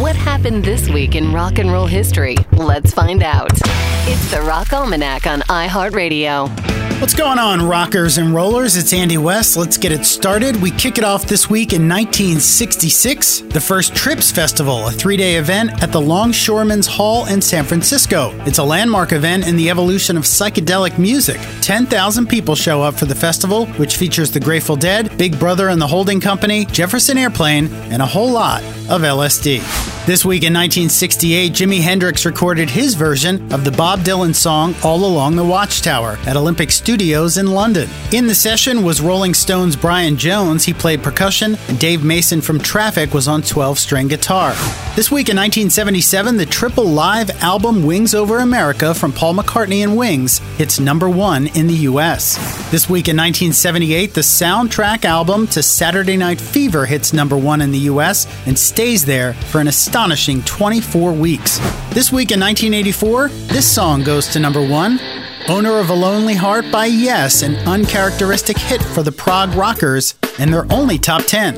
What happened this week in rock and roll history? Let's find out. It's the Rock Almanac on iHeartRadio. What's going on, rockers and rollers? It's Andy West. Let's get it started. We kick it off this week in 1966, the first Trips Festival, a three day event at the Longshoremen's Hall in San Francisco. It's a landmark event in the evolution of psychedelic music. 10,000 people show up for the festival, which features the Grateful Dead, Big Brother and the Holding Company, Jefferson Airplane, and a whole lot of LSD. This week in 1968, Jimi Hendrix recorded his version of the Bob Dylan song All Along the Watchtower at Olympic Studios in London. In the session was Rolling Stones' Brian Jones, he played percussion, and Dave Mason from Traffic was on 12 string guitar. This week in 1977, the triple live album Wings Over America from Paul McCartney and Wings hits number one in the US. This week in 1978, the soundtrack album to Saturday Night Fever hits number one in the US and stays there for an astonishing 24 weeks. This week in 1984, this song goes to number one. Owner of a Lonely Heart by Yes, an uncharacteristic hit for the prog rockers, and their only top 10.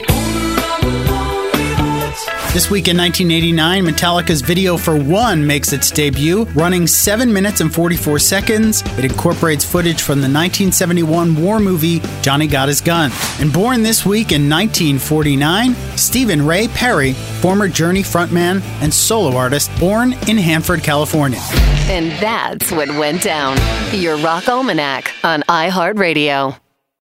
This week in 1989, Metallica's video for One makes its debut, running 7 minutes and 44 seconds. It incorporates footage from the 1971 war movie Johnny Got His Gun. And born this week in 1949, Stephen Ray Perry, former Journey frontman and solo artist, born in Hanford, California. And that's what went down. Your Rock Almanac on iHeartRadio.